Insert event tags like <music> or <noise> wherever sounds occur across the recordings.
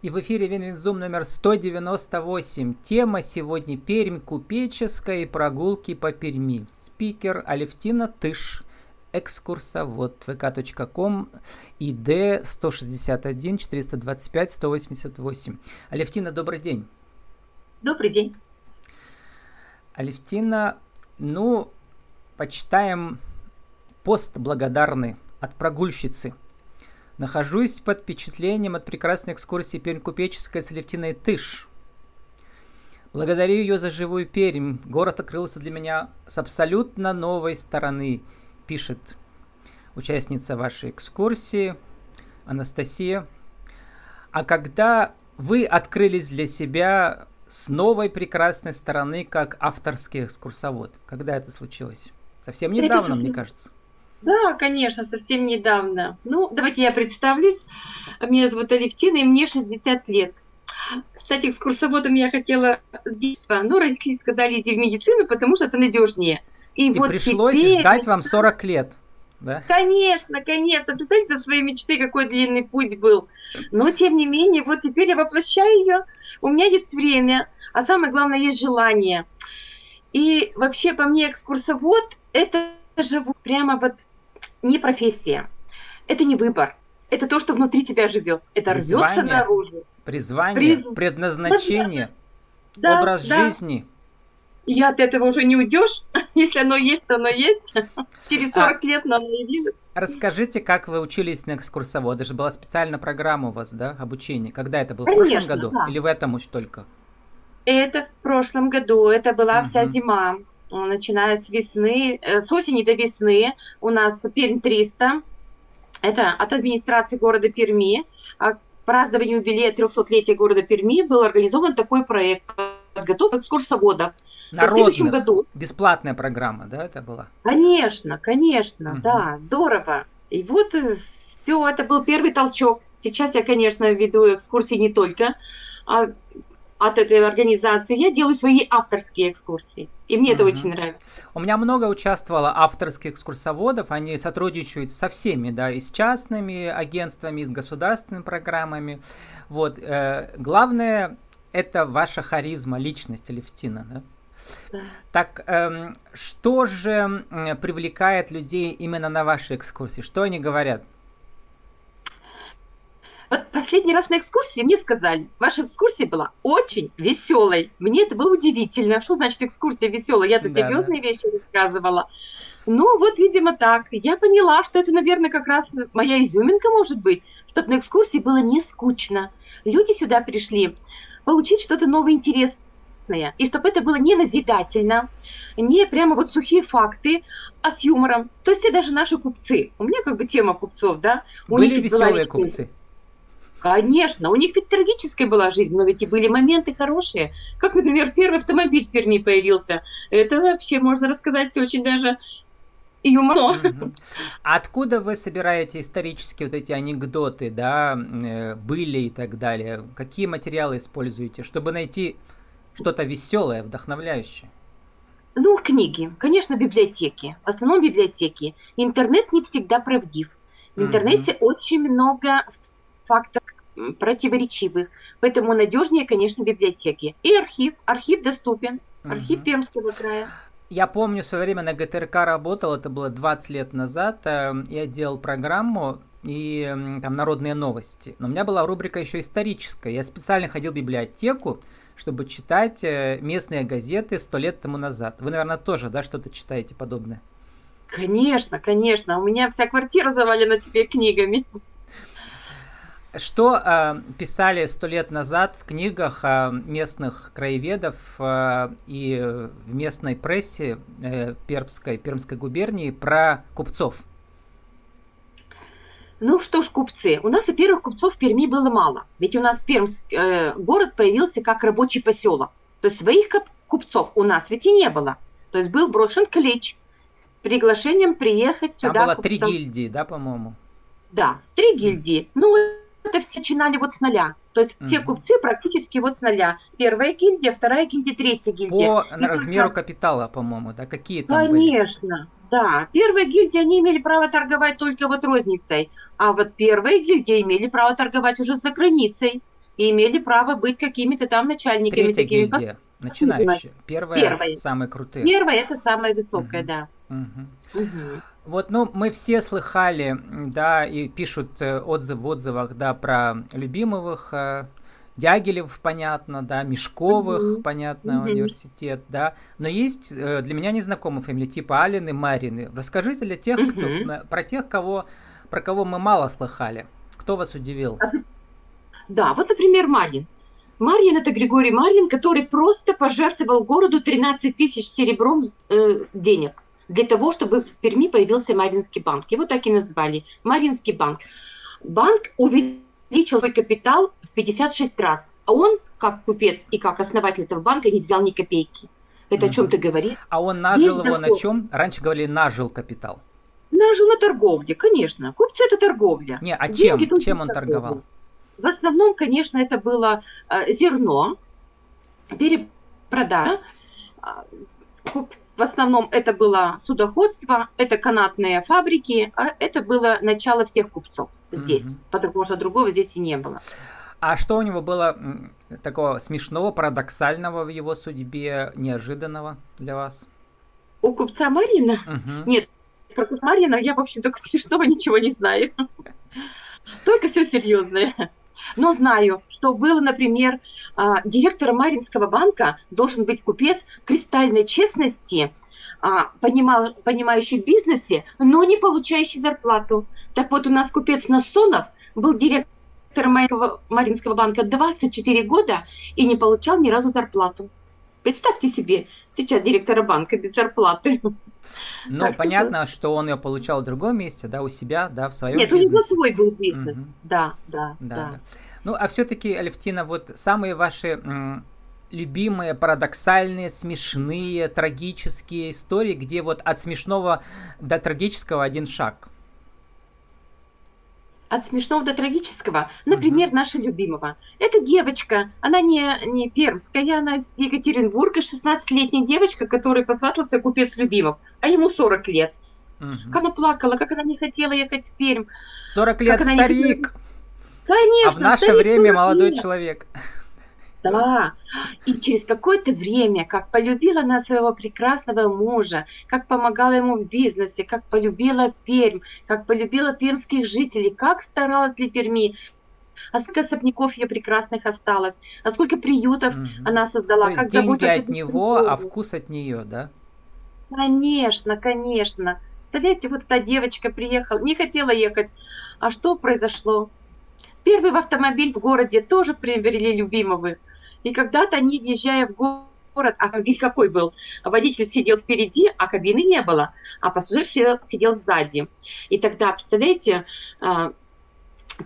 И в эфире WinWinZoom номер 198. Тема сегодня Пермь купеческая и прогулки по Перми. Спикер Алевтина Тыш, экскурсовод vk.com id 161 425 188. Алевтина, добрый день. Добрый день. Алевтина, ну, почитаем пост благодарный от прогульщицы – Нахожусь под впечатлением от прекрасной экскурсии Пермь купеческая с Левтиной Тыш. Благодарю ее за живую Пермь. Город открылся для меня с абсолютно новой стороны, пишет участница вашей экскурсии Анастасия. А когда вы открылись для себя с новой прекрасной стороны, как авторский экскурсовод? Когда это случилось? Совсем недавно, мне кажется. Да, конечно, совсем недавно. Ну, давайте я представлюсь. Меня зовут Алевтина, и мне 60 лет. Кстати, экскурсоводом я хотела с детства. Но родители сказали, иди в медицину, потому что это надежнее. И, и вот пришлось теперь... ждать вам 40 лет. Да? Конечно, конечно. Представьте, до своей мечты какой длинный путь был. Но, тем не менее, вот теперь я воплощаю ее. У меня есть время, а самое главное, есть желание. И вообще, по мне, экскурсовод – это живу прямо вот не профессия, это не выбор, это то, что внутри тебя живет, это призвание, рвется наружу. Призвание, Приз... предназначение, да, образ да. жизни. И от этого уже не уйдешь. <laughs> Если оно есть, то оно есть. <laughs> Через 40 а, лет оно явилось. Расскажите, как вы учились на экскурсовода? же была специальная программа у вас, да, обучение. Когда это было? Конечно, в прошлом году? Да. Или в этом уж только? Это в прошлом году. Это была угу. вся зима начиная с весны, э, с осени до весны у нас Пермь 300. Это от администрации города Перми. А к празднованию юбилея 300-летия города Перми был организован такой проект подготовка экскурсоводов. Народных, в следующем году. Бесплатная программа, да, это была? Конечно, конечно, угу. да, здорово. И вот э, все, это был первый толчок. Сейчас я, конечно, веду экскурсии не только а от этой организации, я делаю свои авторские экскурсии. И мне mm это очень нравится. У меня много участвовало авторских экскурсоводов, они сотрудничают со всеми, да, и с частными агентствами, и с государственными программами. Вот, э, главное это ваша харизма, личность Алевтина, да? Да. Так, эм, что же привлекает людей именно на ваши экскурсии? Что они говорят? Вот последний раз на экскурсии мне сказали, ваша экскурсия была очень веселой. Мне это было удивительно. Что значит экскурсия веселая? Я-то да, серьезные да. вещи рассказывала. Ну, вот, видимо, так. Я поняла, что это, наверное, как раз моя изюминка может быть, чтобы на экскурсии было не скучно. Люди сюда пришли получить что-то новое, интересное. И чтобы это было не назидательно, не прямо вот сухие факты, а с юмором. То есть все даже наши купцы. У меня как бы тема купцов, да? У Были веселые купцы. Конечно, у них ведь трагическая была жизнь, но ведь и были моменты хорошие. Как, например, первый автомобиль в Перми появился. Это вообще можно рассказать очень даже юморно. Откуда вы собираете исторические вот эти анекдоты, да, э, были и так далее? Какие материалы используете, чтобы найти что-то веселое, вдохновляющее? Ну, книги, конечно, библиотеки. В основном библиотеки. Интернет не всегда правдив. В интернете mm-hmm. очень много фактов противоречивых. Поэтому надежнее, конечно, библиотеки. И архив. Архив доступен. Архив угу. Пермского края. Я помню, в свое время на ГТРК работал, это было 20 лет назад. Э, я делал программу и там народные новости. Но у меня была рубрика еще историческая. Я специально ходил в библиотеку, чтобы читать э, местные газеты сто лет тому назад. Вы, наверное, тоже, да, что-то читаете подобное? Конечно, конечно. У меня вся квартира завалена теперь книгами. Что э, писали сто лет назад в книгах э, местных краеведов э, и в местной прессе э, Пермской, Пермской губернии про купцов? Ну что ж, купцы. У нас, во-первых, купцов в Перми было мало. Ведь у нас Пермск, э, город появился как рабочий поселок. То есть своих купцов у нас ведь и не было. То есть был брошен клич с приглашением приехать сюда. Там было купцов. три гильдии, да, по-моему? Да, три гильдии. Ну, это все начинали вот с нуля. То есть все купцы практически вот с нуля. Первая гильдия, вторая гильдия, третья гильдия. По И размеру только... капитала, по-моему, да? Какие там Конечно, были? да. Первая гильдия, они имели право торговать только вот розницей. А вот первая гильдия имели право торговать уже за границей. и имели право быть какими-то там начальниками. Третья такими, гильдия, начинающая. Первая, Первая. самые крутые. Первая это самая высокая, Мгм. да. Мгм. Мгм. Вот, ну, мы все слыхали, да, и пишут э, отзыв в отзывах, да, про любимых, э, Дягилев, понятно, да, Мешковых, Мгм. понятно, Мгм. университет, да. Но есть э, для меня незнакомые фамилии, типа Алины, Марины. Расскажите для тех, кто, Мгм. на- про тех, кого, про кого мы мало слыхали. Кто вас удивил? Да, вот, например, Марьин. Марьин – это Григорий Марьин, который просто пожертвовал городу 13 тысяч серебром э, денег для того, чтобы в Перми появился Марьинский банк. Его так и назвали – Марьинский банк. Банк увеличил свой капитал в 56 раз, а он, как купец и как основатель этого банка, не взял ни копейки. Это о Мгм. чем-то говорит. А он нажил Есть его на доход. чем? Раньше говорили, нажил капитал. Нажил на торговле, конечно. Купцы – это торговля. Не, а чем? Деньги Чем он в торговле. торговал? В основном, конечно, это было э, зерно, перепродажа. В основном это было судоходство, это канатные фабрики, а это было начало всех купцов здесь. Мгм. Потому что другого здесь и не было. А что у него было такого смешного, парадоксального в его судьбе, неожиданного для вас? У купца Марина, Мгм. Нет. про купца Марина я, в общем, только <laughs> смешного ничего не знаю. Только все серьезное. Но знаю, что было, например, а, директором Маринского банка должен быть купец кристальной честности, а, понимал, понимающий в бизнесе, но не получающий зарплату. Так вот, у нас купец Насонов был директором Маринского банка 24 года и не получал ни разу зарплату. Представьте себе, сейчас директора банка без зарплаты. Ну, Так что понятно, что он ее получал в другом месте, да, у себя, да, в своем Нет, у него бизнесе. свой был бизнес. Мгм. Да, да, Да, да. да. Ну, а все-таки, Алевтина, вот самые ваши м, любимые, парадоксальные, смешные, трагические истории, где вот от смешного до трагического один шаг. От смешного до трагического, например, наша любимого. Это девочка, она не, не пермская, она из Екатеринбурга, 16-летняя девочка, которой посватался купец Любимов, а ему 40 лет. Мгм. Как она плакала, как она не хотела ехать в Пермь. 40 лет она не старик, Конечно, а в наше старик время 40 молодой лет. человек. Да, и через какое-то время, как полюбила она своего прекрасного мужа, как помогала ему в бизнесе, как полюбила Пермь, как полюбила пермских жителей, как старалась для Перми, а сколько особняков ее прекрасных осталось, а сколько приютов Мгм. она создала, То как есть деньги заботилась от него, а вкус от нее, да? Конечно, конечно. Представляете, вот эта девочка приехала, не хотела ехать. А что произошло? Первый в автомобиль в городе тоже приобрели любимого. И когда-то они, въезжая в город, автомобиль какой был? Водитель сидел спереди, а кабины не было, а пассажир сидел, сидел сзади. И тогда, представляете, а,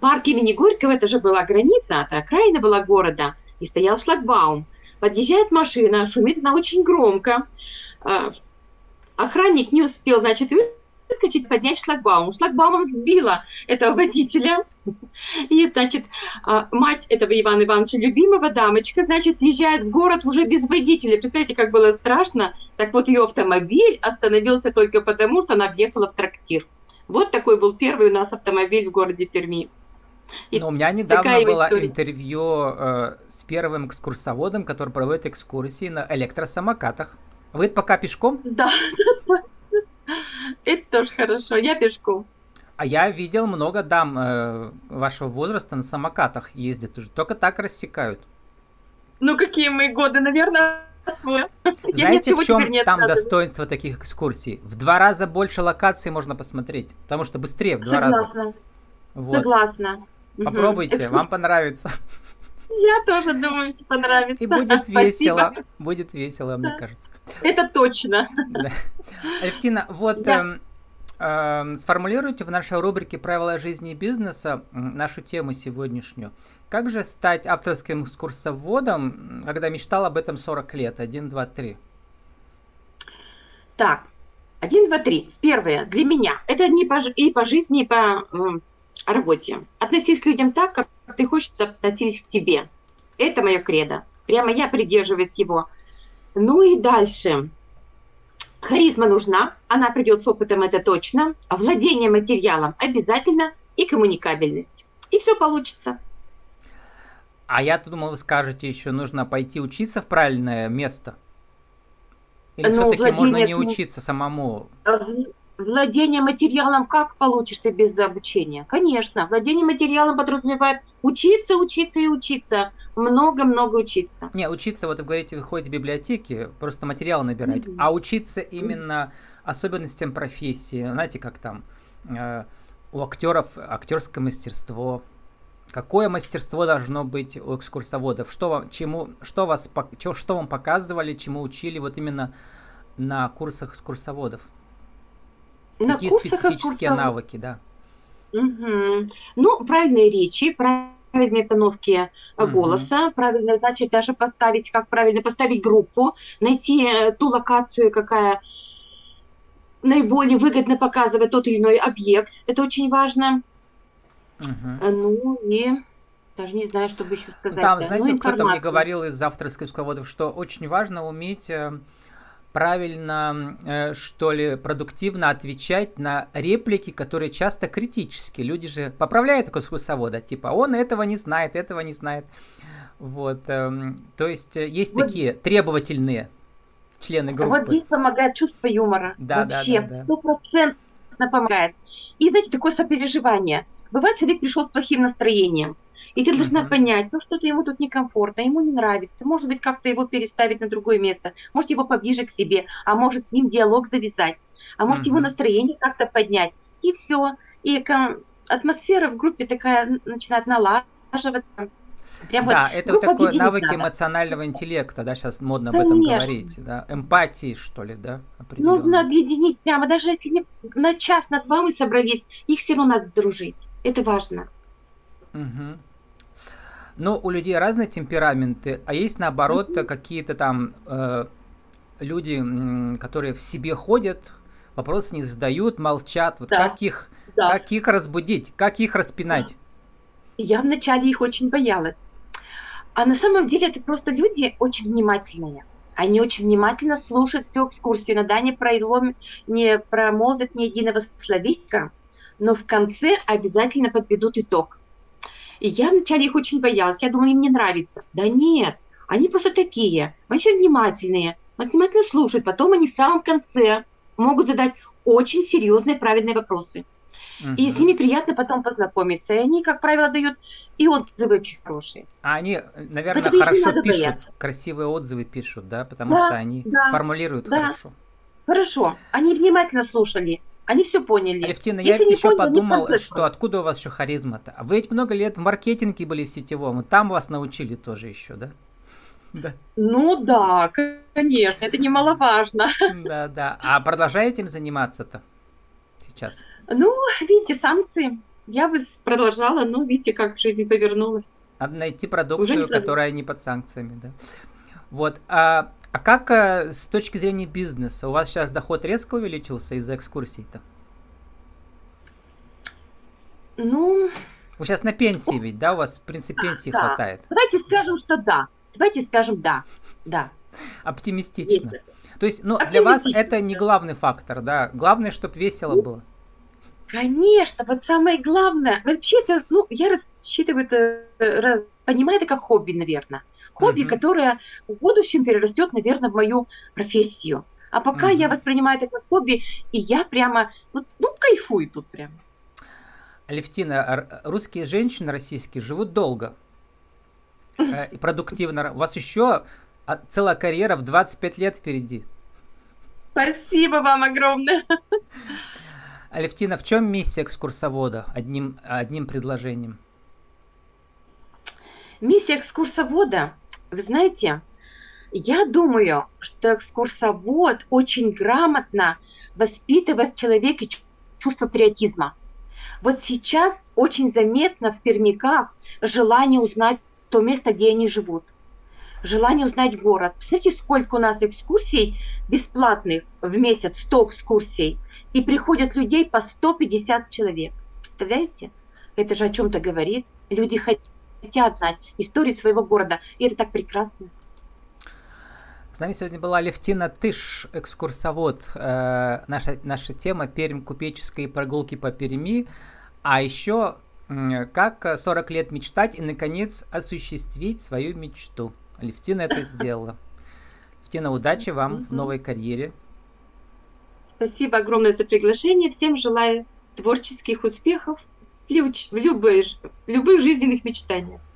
парк имени Горького, это же была граница, это окраина была города, и стоял шлагбаум. Подъезжает машина, шумит она очень громко. А, охранник не успел, значит, выскочить, поднять шлагбаум. Шлагбаумом сбила этого водителя. И, значит, а, мать этого Ивана Ивановича, любимого дамочка, значит, въезжает в город уже без водителя. Представляете, как было страшно? Так вот, ее автомобиль остановился только потому, что она въехала в трактир. Вот такой был первый у нас автомобиль в городе Перми. Ну, у меня недавно было история. интервью э, с первым экскурсоводом, который проводит экскурсии на электросамокатах. Вы пока пешком? Да, <laughs> <laughs> это тоже хорошо. Я пешком. А я видел много дам э, вашего возраста на самокатах ездят уже. Только так рассекают. Ну, какие мои годы, наверное, свой. Знаете, в чем там достоинство таких экскурсий? В два раза больше локаций можно посмотреть. Потому что быстрее в два раза. Согласна, Вот. согласна. Попробуйте, <laughs> вам понравится. Я тоже думаю, что понравится. И будет Спасибо. весело. Будет весело, мне кажется. Это точно. Да. Алевтина, вот Да. эм, эм, сформулируйте в нашей рубрике «Правила жизни и бизнеса» нашу тему сегодняшнюю. Как же стать авторским экскурсоводом, когда мечтал об этом 40 лет? Один, два, три. Так, один, два, три. Первое, для меня, это не по, и по жизни, и по работе. Относись к людям так, как ты хочешь, чтобы относились к тебе. Это мое кредо. Прямо я придерживаюсь его. Ну и дальше. Харизма нужна, она придет с опытом, это точно. Владение материалом обязательно и коммуникабельность. И все получится. А я думал, вы скажете, еще нужно пойти учиться в правильное место. Или ну, все-таки можно не учиться самому? Владение материалом как получишь ты без обучения? Конечно, владение материалом подразумевает учиться, учиться и учиться. Много-много учиться. Не, учиться, вот вы говорите, вы ходите в библиотеки, просто материал набирать. Mm-hmm. А учиться именно особенностям профессии, знаете, как там э, у актеров актерское мастерство. Какое мастерство должно быть у экскурсоводов? Что вам, чему, что вас, что, что вам показывали, чему учили вот именно на курсах экскурсоводов? На Какие специфические навыки, да? Угу. Ну, правильные речи, правильные постановки угу. голоса, правильно, значит, даже поставить, как правильно поставить группу, найти э, ту локацию, какая наиболее выгодно показывает тот или иной объект. Это очень важно. Угу. Ну и даже не знаю, что бы еще сказать. Там, знаете, ну, кто-то мне говорил из авторской экскурсоводов, что очень важно уметь э, правильно, э, что ли, продуктивно отвечать на реплики, которые часто критические. Люди же поправляют экскурсовода, типа, он этого не знает, этого не знает. Вот, эм, то есть э, есть вот. такие требовательные члены группы. Вот здесь помогает чувство юмора. Да, Вообще, стопроцентно да, да, да. Помогает. И, знаете, такое сопереживание. Бывает, человек пришел с плохим настроением, и ты должна uh-huh. понять, ну что-то ему тут некомфортно, ему не нравится, может быть, как-то его переставить на другое место, может, его поближе к себе, а может, с ним диалог завязать, а может, uh-huh. его настроение как-то поднять. И все. И атмосфера в группе такая начинает налаживаться. Прям да, вот это вот такой навык надо. эмоционального интеллекта, да, сейчас модно Конечно. об этом говорить, да, эмпатии, что ли, да, Нужно объединить прямо, даже если на час, на два мы собрались, их все равно надо дружить, это важно. Угу. Ну, у людей разные темпераменты, а есть наоборот mm-hmm. какие-то там э, люди, которые в себе ходят, вопросы не задают, молчат. Вот да. как их, да. как их разбудить, как их распинать? Я вначале их очень боялась. А на самом деле это просто люди очень внимательные. Они очень внимательно слушают всю экскурсию. Иногда не, пролом, не промолвят ни единого словечка, но в конце обязательно подведут итог. И я вначале их очень боялась. Я думала, им не нравится. Да нет, они просто такие. Они очень внимательные. Внимательно слушают. Потом они в самом конце могут задать очень серьезные правильные вопросы. Угу. И с ними приятно потом познакомиться. И они, как правило, дают и отзывы очень хорошие. А они, наверное, Поэтому хорошо пишут, бояться. красивые отзывы пишут, да, потому да, что они да, формулируют да. хорошо. Хорошо. Они внимательно слушали. Они все поняли. Алевтина, я еще понял, подумал, что откуда у вас еще харизма-то? Вы ведь много лет в маркетинге были в сетевом, там вас научили тоже еще, да? <laughs> Да. Ну да, конечно, это немаловажно. Да, да. А продолжаете этим заниматься-то сейчас? Ну, видите, санкции. Я бы продолжала, но видите, как жизнь повернулась. Надо найти продукцию, не которая не под санкциями, да. Вот. А а как э, с точки зрения бизнеса? У вас сейчас доход резко увеличился из-за экскурсий-то? Ну... Вы сейчас на пенсии ведь, да? У вас, в принципе, пенсии да. хватает. Давайте скажем, что да. Давайте скажем да. Да. Оптимистично. Есть. То есть, ну, для вас это не главный фактор, да? Главное, чтобы весело ну, было. Конечно, вот самое главное. Вообще это, ну, я рассчитываю это, раз, понимаю это как хобби, наверное хобби, mm-hmm. которое в будущем перерастет, наверное, в мою профессию. А пока mm-hmm. я воспринимаю это как хобби, и я прямо, вот, ну, кайфую тут прямо. Алевтина, русские женщины российские живут долго <laughs> э, и продуктивно. У вас еще а, целая карьера в 25 лет впереди. Спасибо вам огромное. <laughs> Алевтина, в чем миссия экскурсовода? Одним, одним предложением. Миссия экскурсовода вы знаете, я думаю, что экскурсовод очень грамотно воспитывает в человеке чувство патриотизма. Вот сейчас очень заметно в пермяках желание узнать то место, где они живут. Желание узнать город. Посмотрите, сколько у нас экскурсий бесплатных в месяц, 100 экскурсий. И приходят людей по 150 человек. Представляете? Это же о чем-то говорит. Люди хотят знать историю своего города. И это так прекрасно. С нами сегодня была Левтина Тыш, экскурсовод. Э, наша, наша тема Пермь купеческие прогулки по Перми. А еще Как 40 лет мечтать и, наконец, осуществить свою мечту. Левтина это сделала. Левтина, удачи вам в новой карьере. Спасибо огромное за приглашение. Всем желаю творческих успехов в любых жизненных мечтаниях.